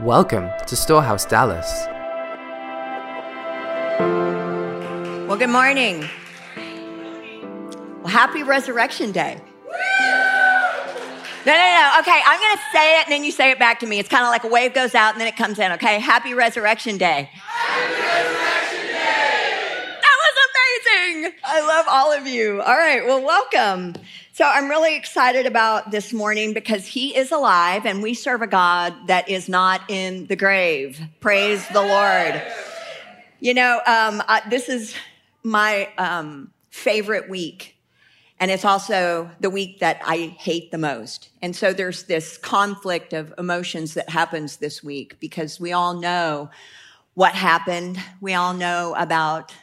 Welcome to Storehouse Dallas. Well, good morning. Well, happy Resurrection Day. No, no, no. Okay, I'm going to say it and then you say it back to me. It's kind of like a wave goes out and then it comes in, okay? Happy Resurrection Day. Happy Resurrection Day. That was amazing. I love all of you. All right, well, welcome. So I'm really excited about this morning because he is alive and we serve a God that is not in the grave. Praise the Lord. You know, um, I, this is my um, favorite week. And it's also the week that I hate the most. And so there's this conflict of emotions that happens this week because we all know what happened. We all know about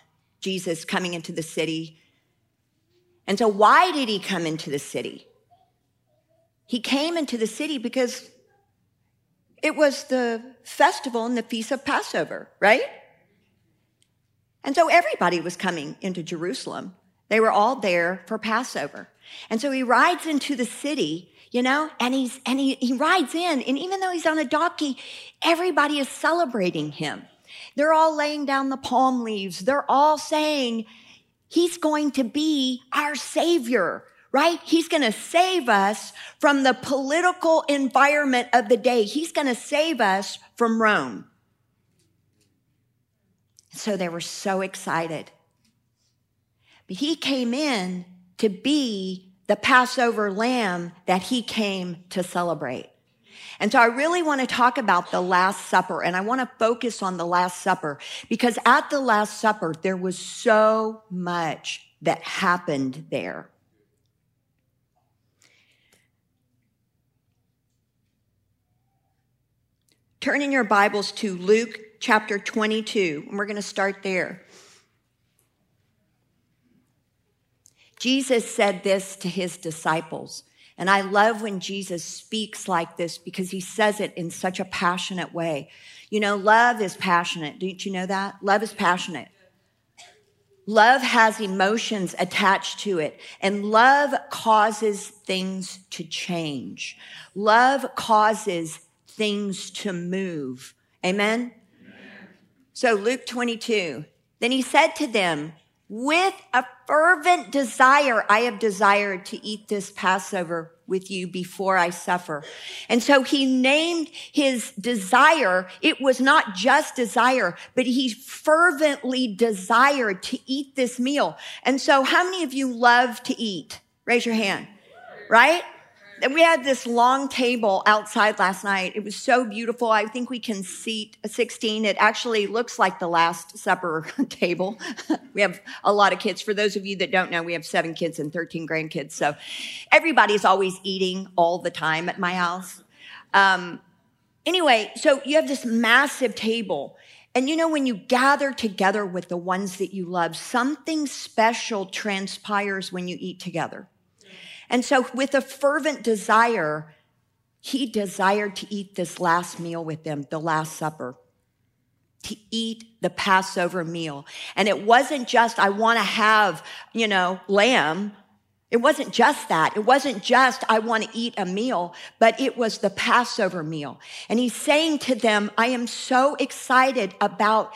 Jesus coming into the city and so, why did he come into the city? He came into the city because it was the festival and the feast of Passover, right? And so everybody was coming into Jerusalem. They were all there for Passover. And so he rides into the city, you know, and he's, and he, he rides in. And even though he's on a donkey, everybody is celebrating him. They're all laying down the palm leaves. They're all saying, He's going to be our savior, right? He's going to save us from the political environment of the day. He's going to save us from Rome. So they were so excited. But he came in to be the Passover lamb that he came to celebrate. And so I really want to talk about the Last Supper and I want to focus on the Last Supper because at the Last Supper, there was so much that happened there. Turn in your Bibles to Luke chapter 22, and we're going to start there. Jesus said this to his disciples. And I love when Jesus speaks like this because he says it in such a passionate way. You know, love is passionate. Didn't you know that? Love is passionate. Love has emotions attached to it, and love causes things to change. Love causes things to move. Amen? Amen? So, Luke 22. Then he said to them, with a fervent desire, I have desired to eat this Passover with you before I suffer. And so he named his desire. It was not just desire, but he fervently desired to eat this meal. And so how many of you love to eat? Raise your hand, right? And we had this long table outside last night. It was so beautiful. I think we can seat 16. It actually looks like the Last Supper table. we have a lot of kids. For those of you that don't know, we have seven kids and 13 grandkids. So everybody's always eating all the time at my house. Um, anyway, so you have this massive table. And you know, when you gather together with the ones that you love, something special transpires when you eat together. And so, with a fervent desire, he desired to eat this last meal with them, the Last Supper, to eat the Passover meal. And it wasn't just, I want to have, you know, lamb. It wasn't just that. It wasn't just, I want to eat a meal, but it was the Passover meal. And he's saying to them, I am so excited about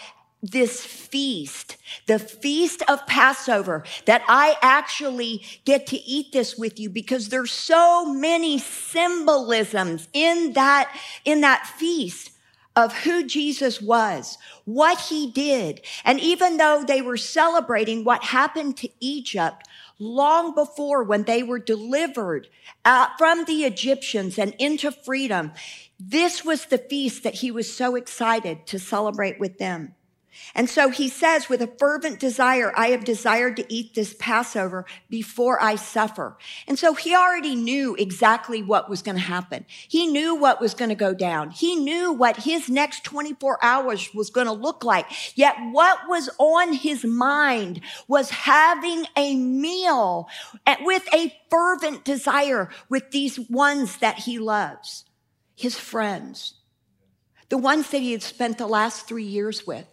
this feast, the feast of Passover, that I actually get to eat this with you because there's so many symbolisms in that, in that feast of who Jesus was, what he did. And even though they were celebrating what happened to Egypt long before when they were delivered uh, from the Egyptians and into freedom, this was the feast that he was so excited to celebrate with them. And so he says, with a fervent desire, I have desired to eat this Passover before I suffer. And so he already knew exactly what was going to happen. He knew what was going to go down. He knew what his next 24 hours was going to look like. Yet what was on his mind was having a meal with a fervent desire with these ones that he loves, his friends, the ones that he had spent the last three years with.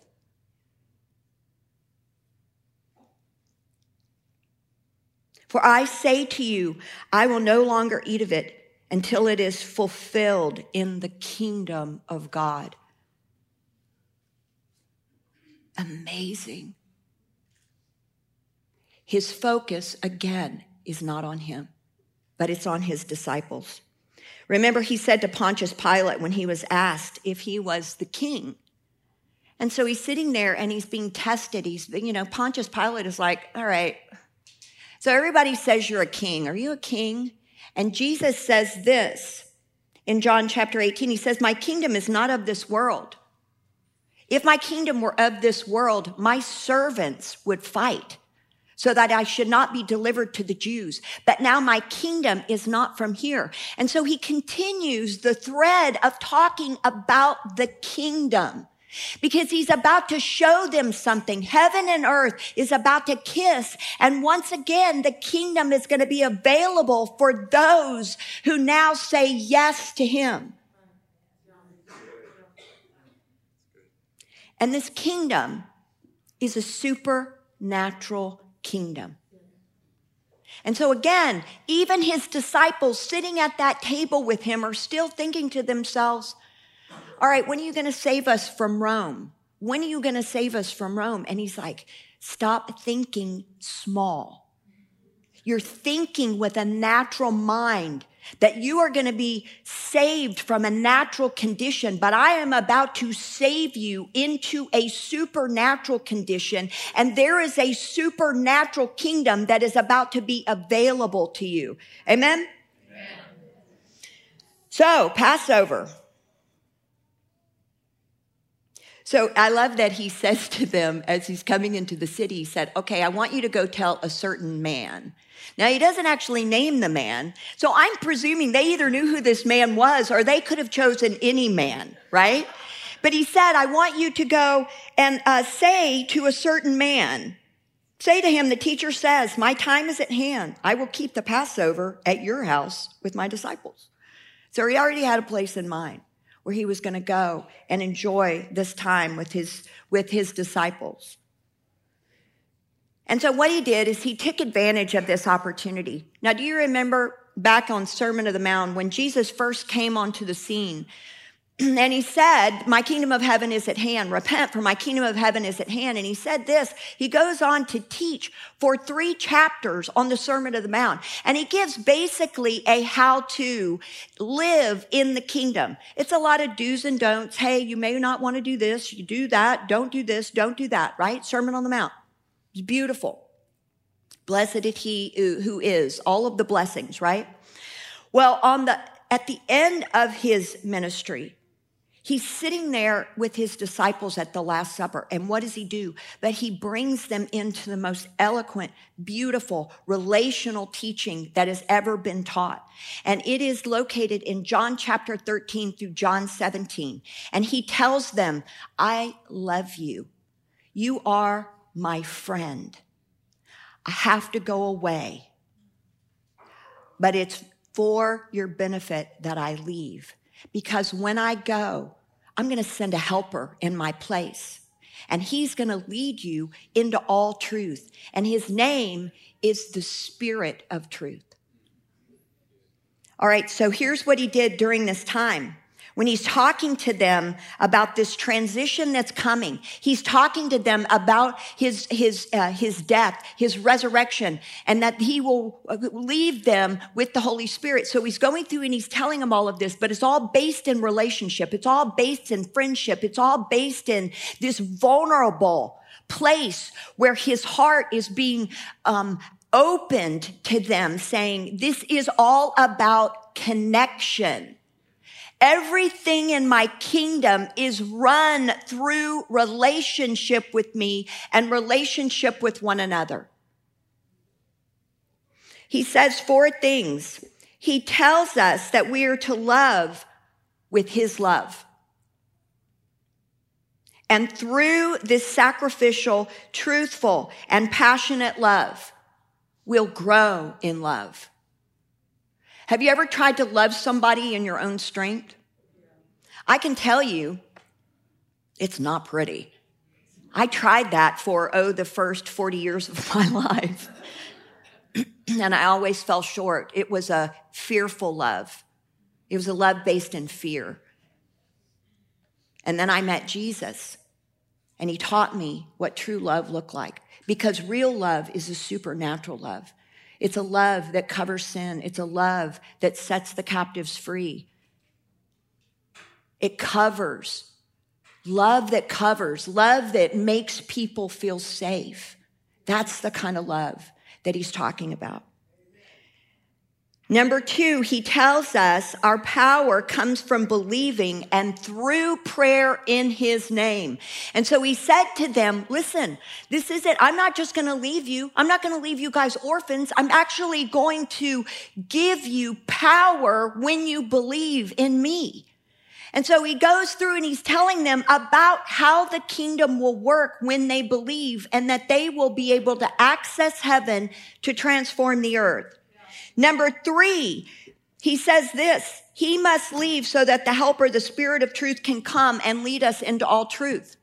For I say to you, I will no longer eat of it until it is fulfilled in the kingdom of God. Amazing. His focus, again, is not on him, but it's on his disciples. Remember, he said to Pontius Pilate when he was asked if he was the king. And so he's sitting there and he's being tested. He's, you know, Pontius Pilate is like, all right. So everybody says you're a king. Are you a king? And Jesus says this in John chapter 18. He says, My kingdom is not of this world. If my kingdom were of this world, my servants would fight so that I should not be delivered to the Jews. But now my kingdom is not from here. And so he continues the thread of talking about the kingdom because he's about to show them something. Heaven and earth is about to kiss. And once again, the kingdom is going to be available for those who now say yes to him. And this kingdom is a supernatural kingdom. And so again, even his disciples sitting at that table with him are still thinking to themselves, all right, when are you going to save us from Rome? When are you going to save us from Rome? And he's like, stop thinking small. You're thinking with a natural mind that you are going to be saved from a natural condition, but I am about to save you into a supernatural condition. And there is a supernatural kingdom that is about to be available to you. Amen? Amen. So, Passover. So I love that he says to them as he's coming into the city, he said, Okay, I want you to go tell a certain man. Now, he doesn't actually name the man. So I'm presuming they either knew who this man was or they could have chosen any man, right? But he said, I want you to go and uh, say to a certain man, say to him, the teacher says, My time is at hand. I will keep the Passover at your house with my disciples. So he already had a place in mind where he was going to go and enjoy this time with his, with his disciples. And so what he did is he took advantage of this opportunity. Now, do you remember back on Sermon of the Mount when Jesus first came onto the scene? And he said, My kingdom of heaven is at hand. Repent, for my kingdom of heaven is at hand. And he said this. He goes on to teach for three chapters on the Sermon of the Mount. And he gives basically a how to live in the kingdom. It's a lot of do's and don'ts. Hey, you may not want to do this. You do that. Don't do this. Don't do that, right? Sermon on the Mount. It's beautiful. Blessed is he who is all of the blessings, right? Well, on the, at the end of his ministry, He's sitting there with his disciples at the Last Supper. And what does he do? But he brings them into the most eloquent, beautiful, relational teaching that has ever been taught. And it is located in John chapter 13 through John 17. And he tells them, I love you. You are my friend. I have to go away, but it's for your benefit that I leave. Because when I go, I'm going to send a helper in my place. And he's going to lead you into all truth. And his name is the Spirit of truth. All right, so here's what he did during this time when he's talking to them about this transition that's coming. He's talking to them about his, his, uh, his death, his resurrection, and that he will leave them with the Holy Spirit. So he's going through and he's telling them all of this, but it's all based in relationship. It's all based in friendship. It's all based in this vulnerable place where his heart is being, um, opened to them saying, this is all about connection. Everything in my kingdom is run through relationship with me and relationship with one another. He says four things. He tells us that we are to love with his love. And through this sacrificial, truthful, and passionate love, we'll grow in love. Have you ever tried to love somebody in your own strength? I can tell you, it's not pretty. I tried that for, oh, the first 40 years of my life. and I always fell short. It was a fearful love. It was a love based in fear. And then I met Jesus, and he taught me what true love looked like. Because real love is a supernatural love. It's a love that covers sin. It's a love that sets the captives free. It covers. Love that covers, love that makes people feel safe. That's the kind of love that he's talking about. Number two, he tells us our power comes from believing and through prayer in his name. And so he said to them, listen, this is it. I'm not just going to leave you. I'm not going to leave you guys orphans. I'm actually going to give you power when you believe in me. And so he goes through and he's telling them about how the kingdom will work when they believe and that they will be able to access heaven to transform the earth. Number three, he says this, he must leave so that the helper, the spirit of truth can come and lead us into all truth.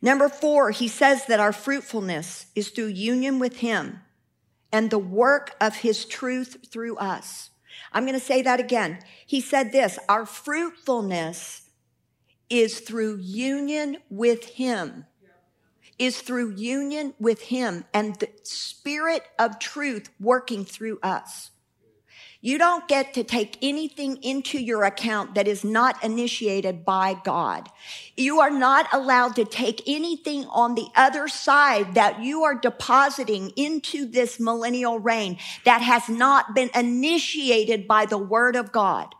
Number four, he says that our fruitfulness is through union with him and the work of his truth through us. I'm going to say that again. He said this, our fruitfulness is through union with him is through union with Him and the Spirit of truth working through us. You don't get to take anything into your account that is not initiated by God. You are not allowed to take anything on the other side that you are depositing into this millennial reign that has not been initiated by the word of God.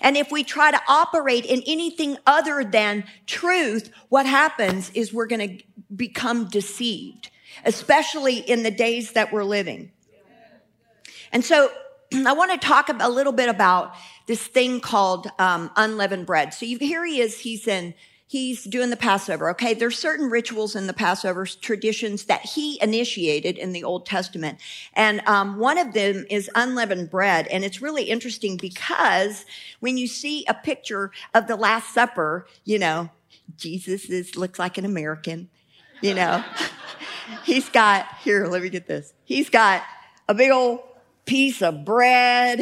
And if we try to operate in anything other than truth, what happens is we're going to become deceived, especially in the days that we're living. And so I want to talk a little bit about this thing called um, unleavened bread. So you, here he is, he's in he's doing the Passover. Okay. There's certain rituals in the Passover traditions that he initiated in the Old Testament. And, um, one of them is unleavened bread. And it's really interesting because when you see a picture of the Last Supper, you know, Jesus is, looks like an American, you know, he's got, here, let me get this. He's got a big old piece of bread,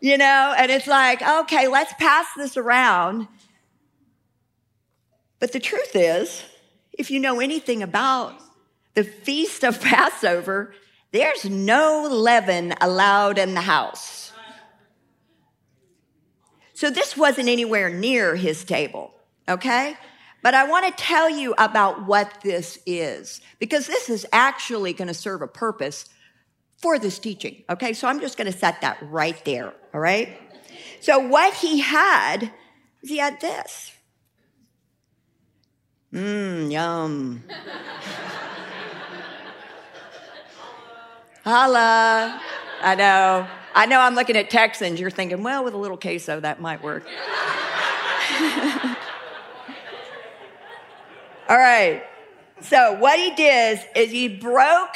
you know, and it's like, okay, let's pass this around but the truth is, if you know anything about the feast of Passover, there's no leaven allowed in the house. So this wasn't anywhere near his table, okay? But I want to tell you about what this is because this is actually going to serve a purpose for this teaching, okay? So I'm just going to set that right there, all right? So what he had, he had this. Mmm, yum. Holla. I know. I know I'm looking at Texans. You're thinking, well, with a little queso, that might work. All right. So what he did is he broke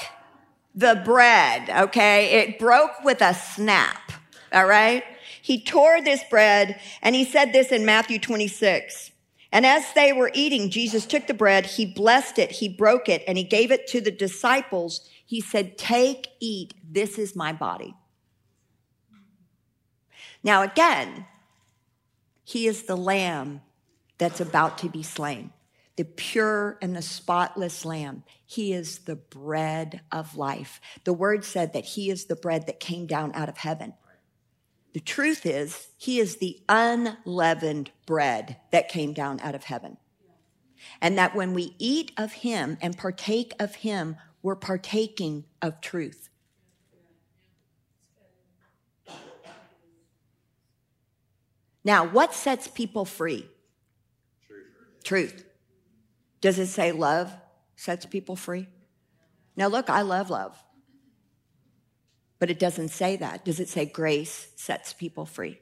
the bread, okay? It broke with a snap, all right? He tore this bread and he said this in Matthew 26. And as they were eating, Jesus took the bread, he blessed it, he broke it, and he gave it to the disciples. He said, Take, eat, this is my body. Now, again, he is the lamb that's about to be slain, the pure and the spotless lamb. He is the bread of life. The word said that he is the bread that came down out of heaven. The truth is, he is the unleavened bread that came down out of heaven. And that when we eat of him and partake of him, we're partaking of truth. Now, what sets people free? Truth. Truth. Does it say love sets people free? Now, look, I love love. But it doesn't say that. Does it say grace sets people free?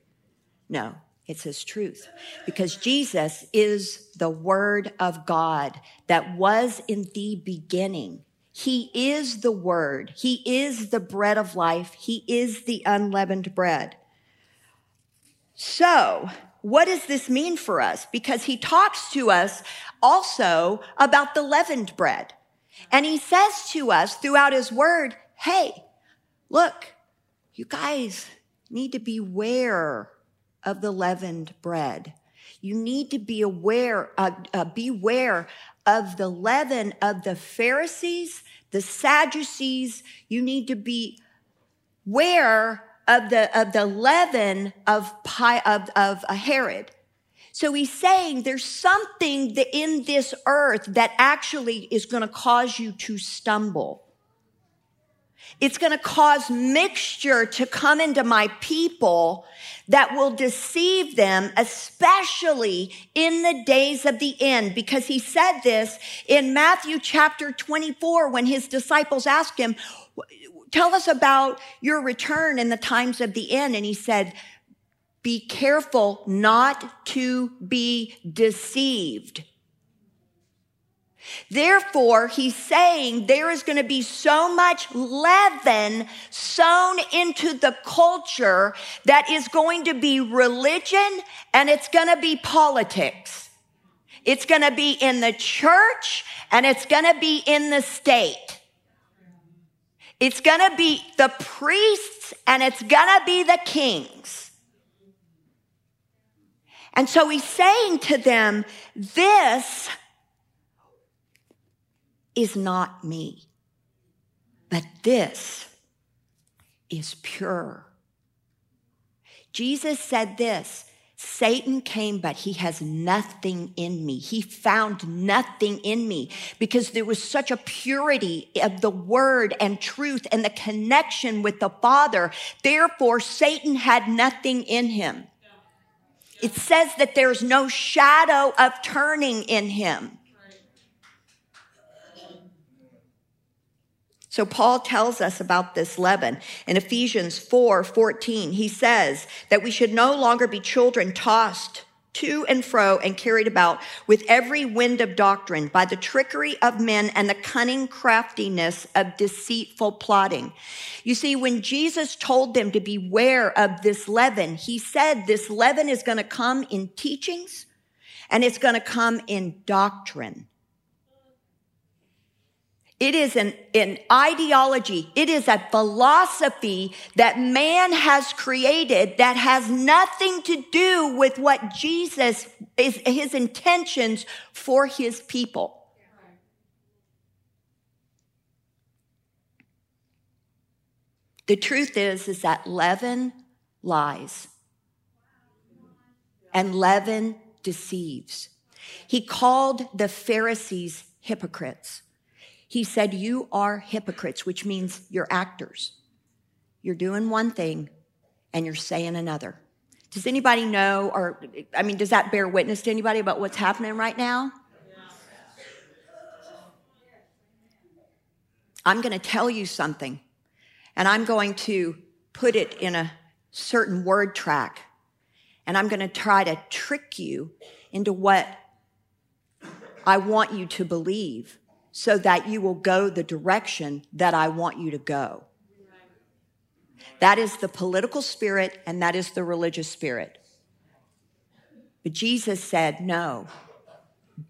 No, it says truth. Because Jesus is the Word of God that was in the beginning. He is the Word. He is the bread of life. He is the unleavened bread. So, what does this mean for us? Because he talks to us also about the leavened bread. And he says to us throughout his word, hey, look, you guys, need to beware of the leavened bread. You need to be aware, uh, uh, beware of the leaven of the Pharisees, the Sadducees. You need to be aware of the, of the leaven of, of, of a Herod. So he's saying there's something in this earth that actually is going to cause you to stumble. It's going to cause mixture to come into my people that will deceive them, especially in the days of the end. Because he said this in Matthew chapter 24 when his disciples asked him, tell us about your return in the times of the end. And he said, be careful not to be deceived. Therefore, he's saying there is going to be so much leaven sown into the culture that is going to be religion and it's going to be politics. It's going to be in the church and it's going to be in the state. It's going to be the priests and it's going to be the kings. And so he's saying to them, this is not me, but this is pure. Jesus said this Satan came, but he has nothing in me. He found nothing in me because there was such a purity of the word and truth and the connection with the Father. Therefore, Satan had nothing in him. It says that there's no shadow of turning in him. So Paul tells us about this leaven in Ephesians 4, 14. He says that we should no longer be children tossed to and fro and carried about with every wind of doctrine by the trickery of men and the cunning craftiness of deceitful plotting. You see, when Jesus told them to beware of this leaven, he said this leaven is going to come in teachings and it's going to come in doctrine. It is an, an ideology. It is a philosophy that man has created that has nothing to do with what Jesus is, his intentions for his people. The truth is, is that leaven lies and leaven deceives. He called the Pharisees hypocrites. He said, You are hypocrites, which means you're actors. You're doing one thing and you're saying another. Does anybody know, or I mean, does that bear witness to anybody about what's happening right now? I'm going to tell you something, and I'm going to put it in a certain word track, and I'm going to try to trick you into what I want you to believe so that you will go the direction that I want you to go. That is the political spirit and that is the religious spirit. But Jesus said, no,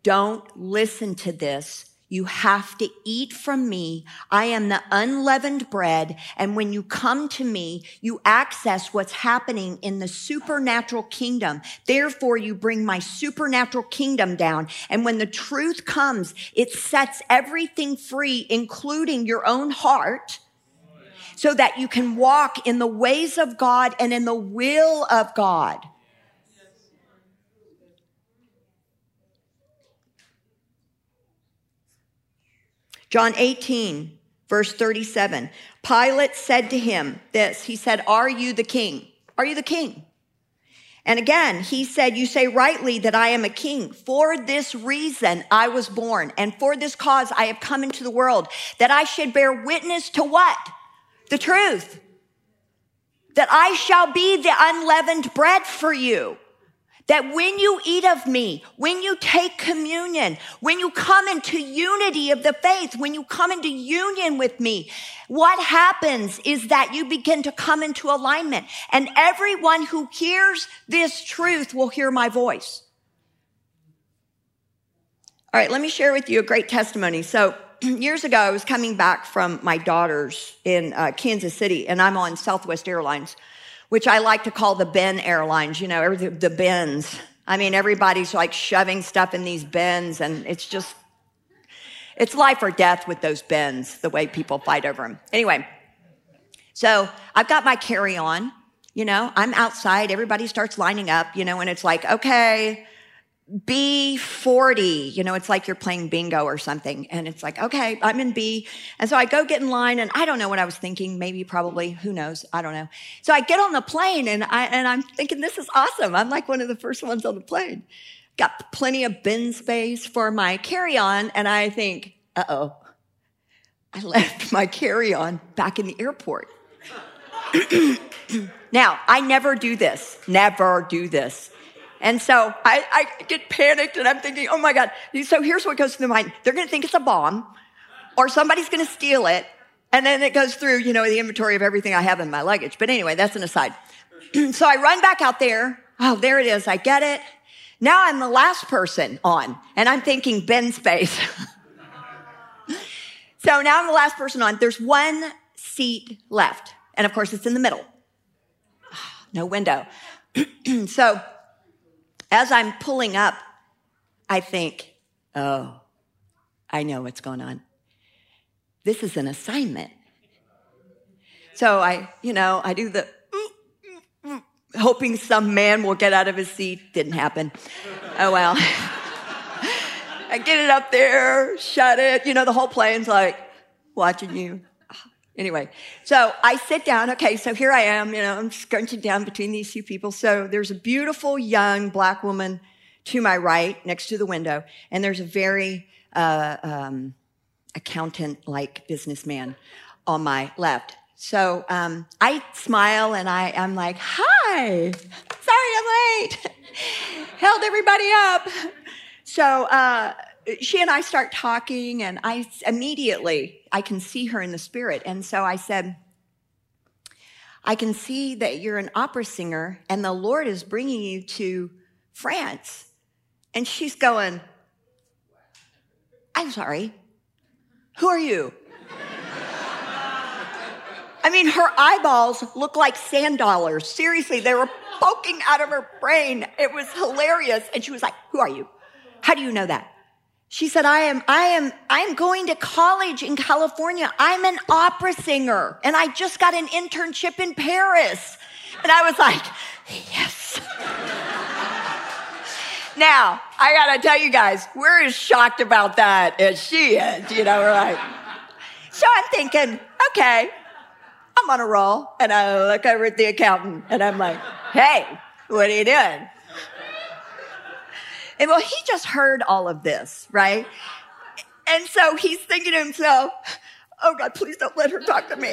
don't listen to this you have to eat from me. I am the unleavened bread. And when you come to me, you access what's happening in the supernatural kingdom. Therefore, you bring my supernatural kingdom down. And when the truth comes, it sets everything free, including your own heart so that you can walk in the ways of God and in the will of God. John 18, verse 37. Pilate said to him this He said, Are you the king? Are you the king? And again, he said, You say rightly that I am a king. For this reason I was born, and for this cause I have come into the world, that I should bear witness to what? The truth. That I shall be the unleavened bread for you. That when you eat of me, when you take communion, when you come into unity of the faith, when you come into union with me, what happens is that you begin to come into alignment and everyone who hears this truth will hear my voice. All right, let me share with you a great testimony. So, years ago, I was coming back from my daughter's in uh, Kansas City, and I'm on Southwest Airlines which I like to call the bin airlines, you know, the bins. I mean, everybody's like shoving stuff in these bins and it's just, it's life or death with those bins, the way people fight over them. Anyway, so I've got my carry on, you know, I'm outside, everybody starts lining up, you know, and it's like, okay, B40, you know, it's like you're playing bingo or something. And it's like, okay, I'm in B. And so I go get in line and I don't know what I was thinking. Maybe, probably, who knows? I don't know. So I get on the plane and I, and I'm thinking, this is awesome. I'm like one of the first ones on the plane. Got plenty of bin space for my carry on. And I think, uh oh, I left my carry on back in the airport. now, I never do this, never do this. And so I, I get panicked and I'm thinking, oh my God. So here's what goes through my mind. They're going to think it's a bomb or somebody's going to steal it. And then it goes through, you know, the inventory of everything I have in my luggage. But anyway, that's an aside. so I run back out there. Oh, there it is. I get it. Now I'm the last person on and I'm thinking bin space. so now I'm the last person on. There's one seat left. And of course, it's in the middle. No window. so as I'm pulling up, I think, oh, I know what's going on. This is an assignment. So I, you know, I do the hoping some man will get out of his seat. Didn't happen. Oh well. I get it up there, shut it. You know, the whole plane's like watching you. Anyway, so I sit down. Okay, so here I am, you know, I'm scrunching down between these two people. So there's a beautiful young black woman to my right next to the window, and there's a very uh, um, accountant like businessman on my left. So um, I smile and I, I'm like, hi, sorry I'm late. Held everybody up. So, uh, she and I start talking, and I immediately I can see her in the spirit, and so I said, "I can see that you're an opera singer, and the Lord is bringing you to France." And she's going, "I'm sorry, who are you?" I mean, her eyeballs look like sand dollars. Seriously, they were poking out of her brain. It was hilarious. And she was like, Who are you? How do you know that? She said, I am, I am, I'm going to college in California. I'm an opera singer and I just got an internship in Paris. And I was like, yes. now, I gotta tell you guys, we're as shocked about that as she is, you know, right? So I'm thinking, okay, I'm on a roll. And I look over at the accountant and I'm like, hey, what are you doing? And well, he just heard all of this, right? And so he's thinking to himself, oh God, please don't let her talk to me.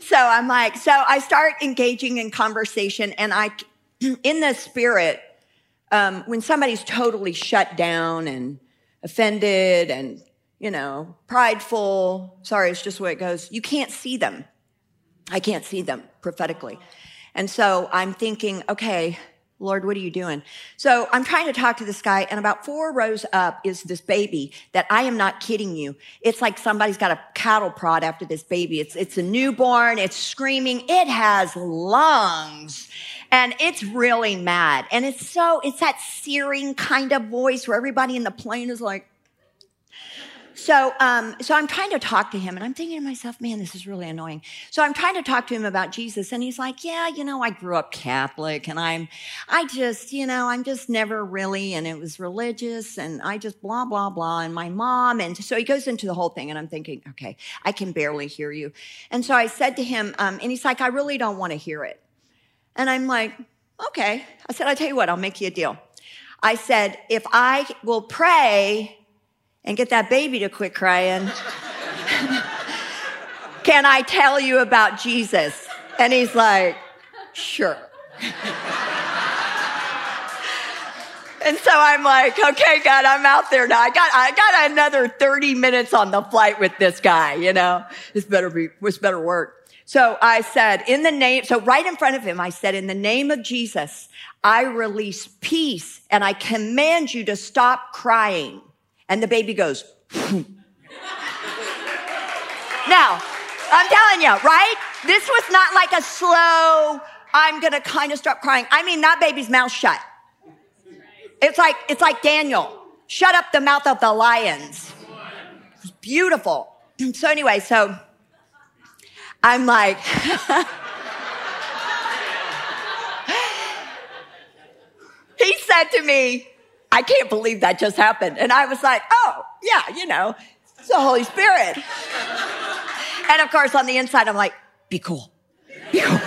so I'm like, so I start engaging in conversation and I, in the spirit, um, when somebody's totally shut down and offended and, you know, prideful, sorry, it's just the way it goes, you can't see them. I can't see them prophetically. And so I'm thinking, okay, Lord, what are you doing? So I'm trying to talk to this guy, and about four rows up is this baby that I am not kidding you. It's like somebody's got a cattle prod after this baby. It's, it's a newborn. It's screaming. It has lungs and it's really mad. And it's so, it's that searing kind of voice where everybody in the plane is like, so, um, so I'm trying to talk to him and I'm thinking to myself, man, this is really annoying. So I'm trying to talk to him about Jesus and he's like, yeah, you know, I grew up Catholic and I'm, I just, you know, I'm just never really, and it was religious and I just blah, blah, blah. And my mom. And so he goes into the whole thing and I'm thinking, okay, I can barely hear you. And so I said to him, um, and he's like, I really don't want to hear it. And I'm like, okay. I said, I'll tell you what, I'll make you a deal. I said, if I will pray and get that baby to quit crying. Can I tell you about Jesus? And he's like, sure. and so I'm like, okay, God, I'm out there now. I got, I got another 30 minutes on the flight with this guy, you know, this better be, this better work. So I said, in the name, so right in front of him, I said, in the name of Jesus, I release peace and I command you to stop crying. And the baby goes, now, I'm telling you, right? This was not like a slow, I'm gonna kind of start crying. I mean, that baby's mouth shut. It's like, it's like Daniel. Shut up the mouth of the lions. It's beautiful. So anyway, so I'm like, he said to me, I can't believe that just happened. And I was like, oh, yeah, you know, it's the Holy Spirit. and of course, on the inside, I'm like, be cool. Be cool.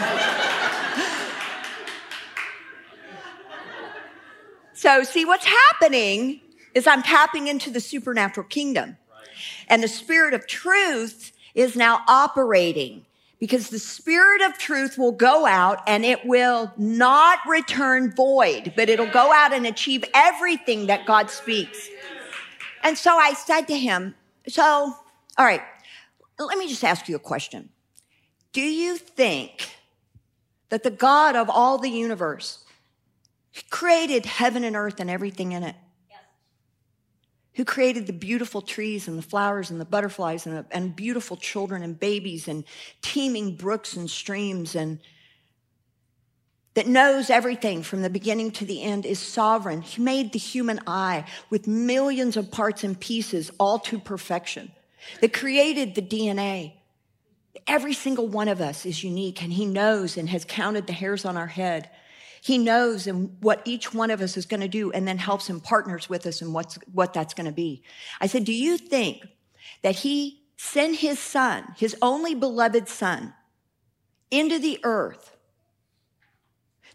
so, see, what's happening is I'm tapping into the supernatural kingdom. And the spirit of truth is now operating because the spirit of truth will go out and it will not return void, but it'll go out and achieve everything that God speaks. And so I said to him, so, all right, let me just ask you a question. Do you think that the God of all the universe created heaven and earth and everything in it? Who created the beautiful trees and the flowers and the butterflies and, and beautiful children and babies and teeming brooks and streams and that knows everything from the beginning to the end is sovereign. He made the human eye with millions of parts and pieces all to perfection. That created the DNA. Every single one of us is unique and he knows and has counted the hairs on our head. He knows and what each one of us is going to do and then helps and partners with us and what's, what that's going to be. I said, do you think that he sent his son, his only beloved son, into the earth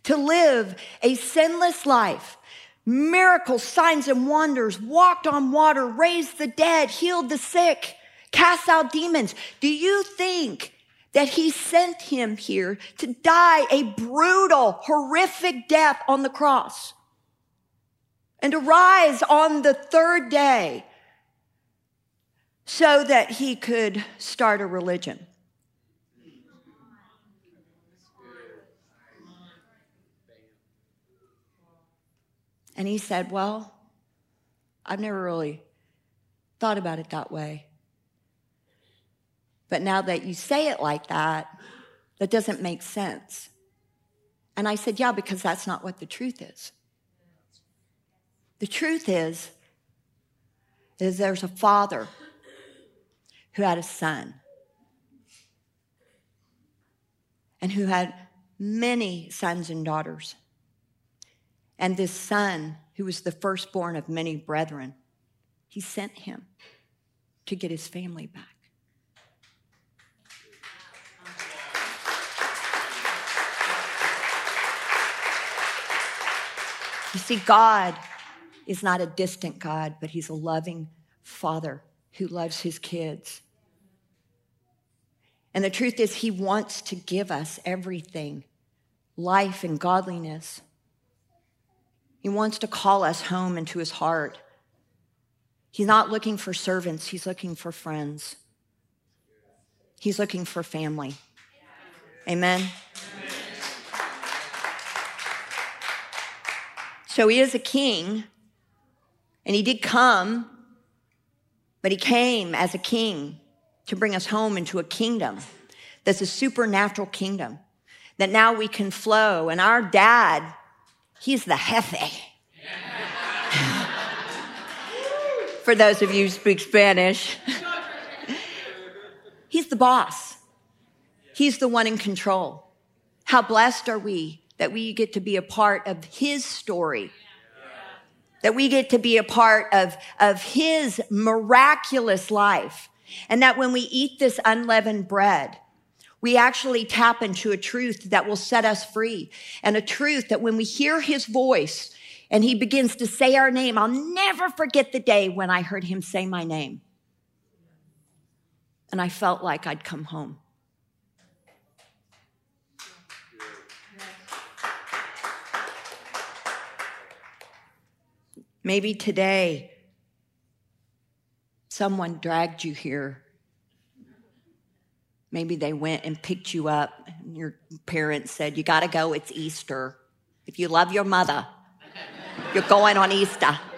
to live a sinless life, miracles, signs, and wonders, walked on water, raised the dead, healed the sick, cast out demons. Do you think that he sent him here to die a brutal, horrific death on the cross and to rise on the third day so that he could start a religion. And he said, Well, I've never really thought about it that way. But now that you say it like that, that doesn't make sense. And I said, Yeah, because that's not what the truth is. The truth is, is there's a father who had a son and who had many sons and daughters. And this son, who was the firstborn of many brethren, he sent him to get his family back. You see, God is not a distant God, but He's a loving Father who loves His kids. And the truth is, He wants to give us everything life and godliness. He wants to call us home into His heart. He's not looking for servants, He's looking for friends. He's looking for family. Amen. So he is a king, and he did come, but he came as a king to bring us home into a kingdom that's a supernatural kingdom that now we can flow. And our dad, he's the jefe. For those of you who speak Spanish, he's the boss. He's the one in control. How blessed are we that we get to be a part of his story. That we get to be a part of, of his miraculous life. And that when we eat this unleavened bread, we actually tap into a truth that will set us free and a truth that when we hear his voice and he begins to say our name, I'll never forget the day when I heard him say my name. And I felt like I'd come home. Maybe today someone dragged you here. Maybe they went and picked you up, and your parents said, You got to go, it's Easter. If you love your mother, you're going on Easter.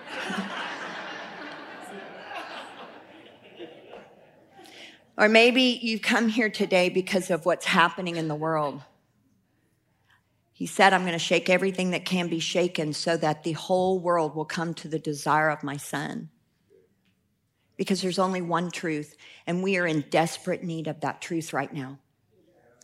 Or maybe you've come here today because of what's happening in the world. He said, I'm going to shake everything that can be shaken so that the whole world will come to the desire of my son. Because there's only one truth, and we are in desperate need of that truth right now.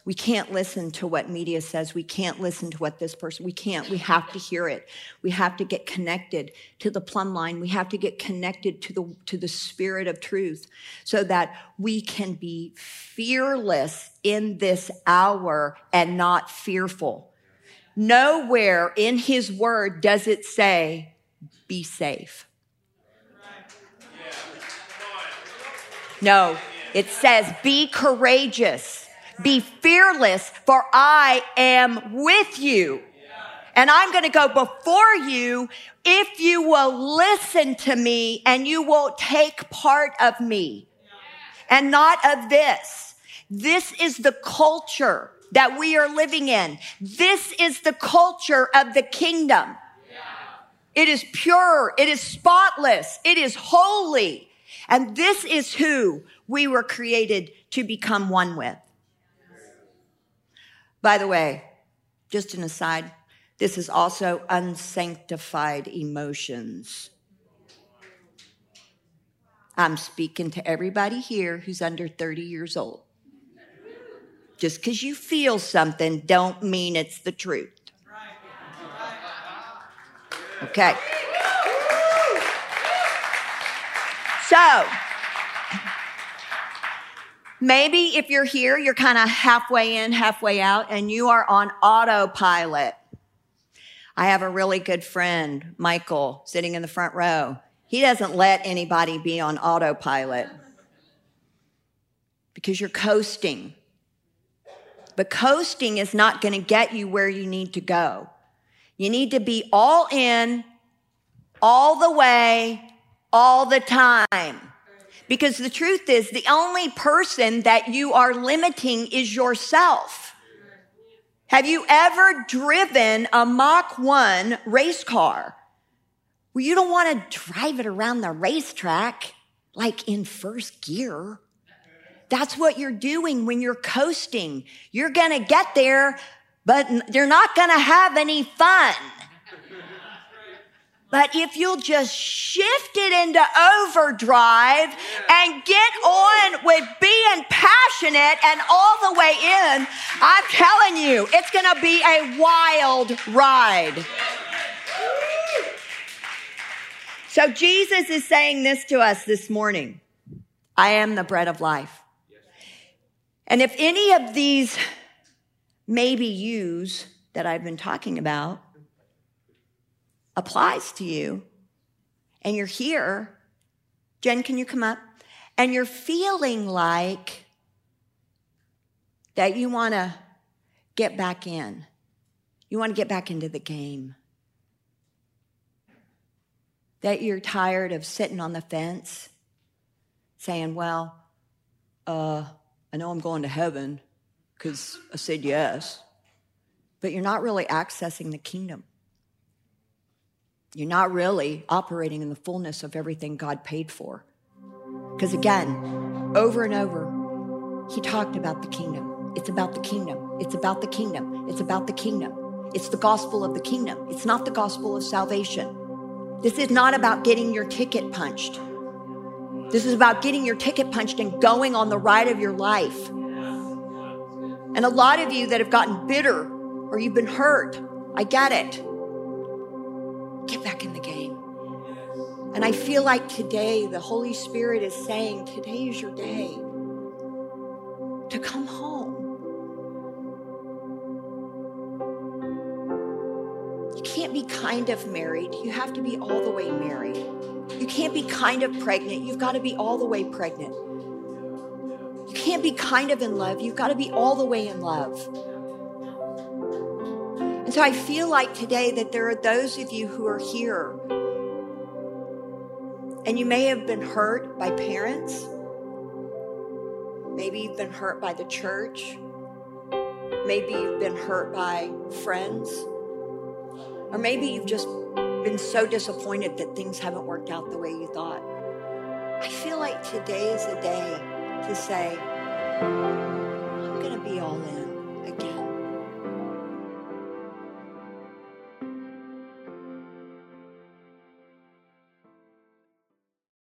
We can't listen to what media says. We can't listen to what this person, we can't. We have to hear it. We have to get connected to the plumb line. We have to get connected to the, to the spirit of truth so that we can be fearless in this hour and not fearful. Nowhere in his word does it say, be safe. No, it says, be courageous, be fearless, for I am with you. And I'm going to go before you if you will listen to me and you will take part of me and not of this. This is the culture that we are living in. This is the culture of the kingdom. It is pure. It is spotless. It is holy. And this is who we were created to become one with. By the way, just an aside, this is also unsanctified emotions. I'm speaking to everybody here who's under 30 years old. Just because you feel something don't mean it's the truth. Okay. So, maybe if you're here, you're kind of halfway in, halfway out, and you are on autopilot. I have a really good friend, Michael, sitting in the front row. He doesn't let anybody be on autopilot because you're coasting. But coasting is not going to get you where you need to go. You need to be all in, all the way, all the time. Because the truth is, the only person that you are limiting is yourself. Have you ever driven a Mach 1 race car? Well, you don't want to drive it around the racetrack like in first gear. That's what you're doing when you're coasting. You're going to get there, but you're not going to have any fun. But if you'll just shift it into overdrive and get on with being passionate and all the way in, I'm telling you, it's going to be a wild ride. So Jesus is saying this to us this morning. I am the bread of life. And if any of these maybe yous that I've been talking about applies to you, and you're here, Jen, can you come up? And you're feeling like that you want to get back in. You want to get back into the game. That you're tired of sitting on the fence saying, well, uh, I know I'm going to heaven because I said yes, but you're not really accessing the kingdom. You're not really operating in the fullness of everything God paid for. Because again, over and over, he talked about the kingdom. It's about the kingdom. It's about the kingdom. It's about the kingdom. It's the gospel of the kingdom. It's not the gospel of salvation. This is not about getting your ticket punched. This is about getting your ticket punched and going on the ride of your life. And a lot of you that have gotten bitter or you've been hurt, I get it. Get back in the game. And I feel like today the Holy Spirit is saying, today is your day to come home. You can't be kind of married, you have to be all the way married. You can't be kind of pregnant. You've got to be all the way pregnant. You can't be kind of in love. You've got to be all the way in love. And so I feel like today that there are those of you who are here and you may have been hurt by parents. Maybe you've been hurt by the church. Maybe you've been hurt by friends. Or maybe you've just been so disappointed that things haven't worked out the way you thought. I feel like today is a day to say, I'm going to be all in.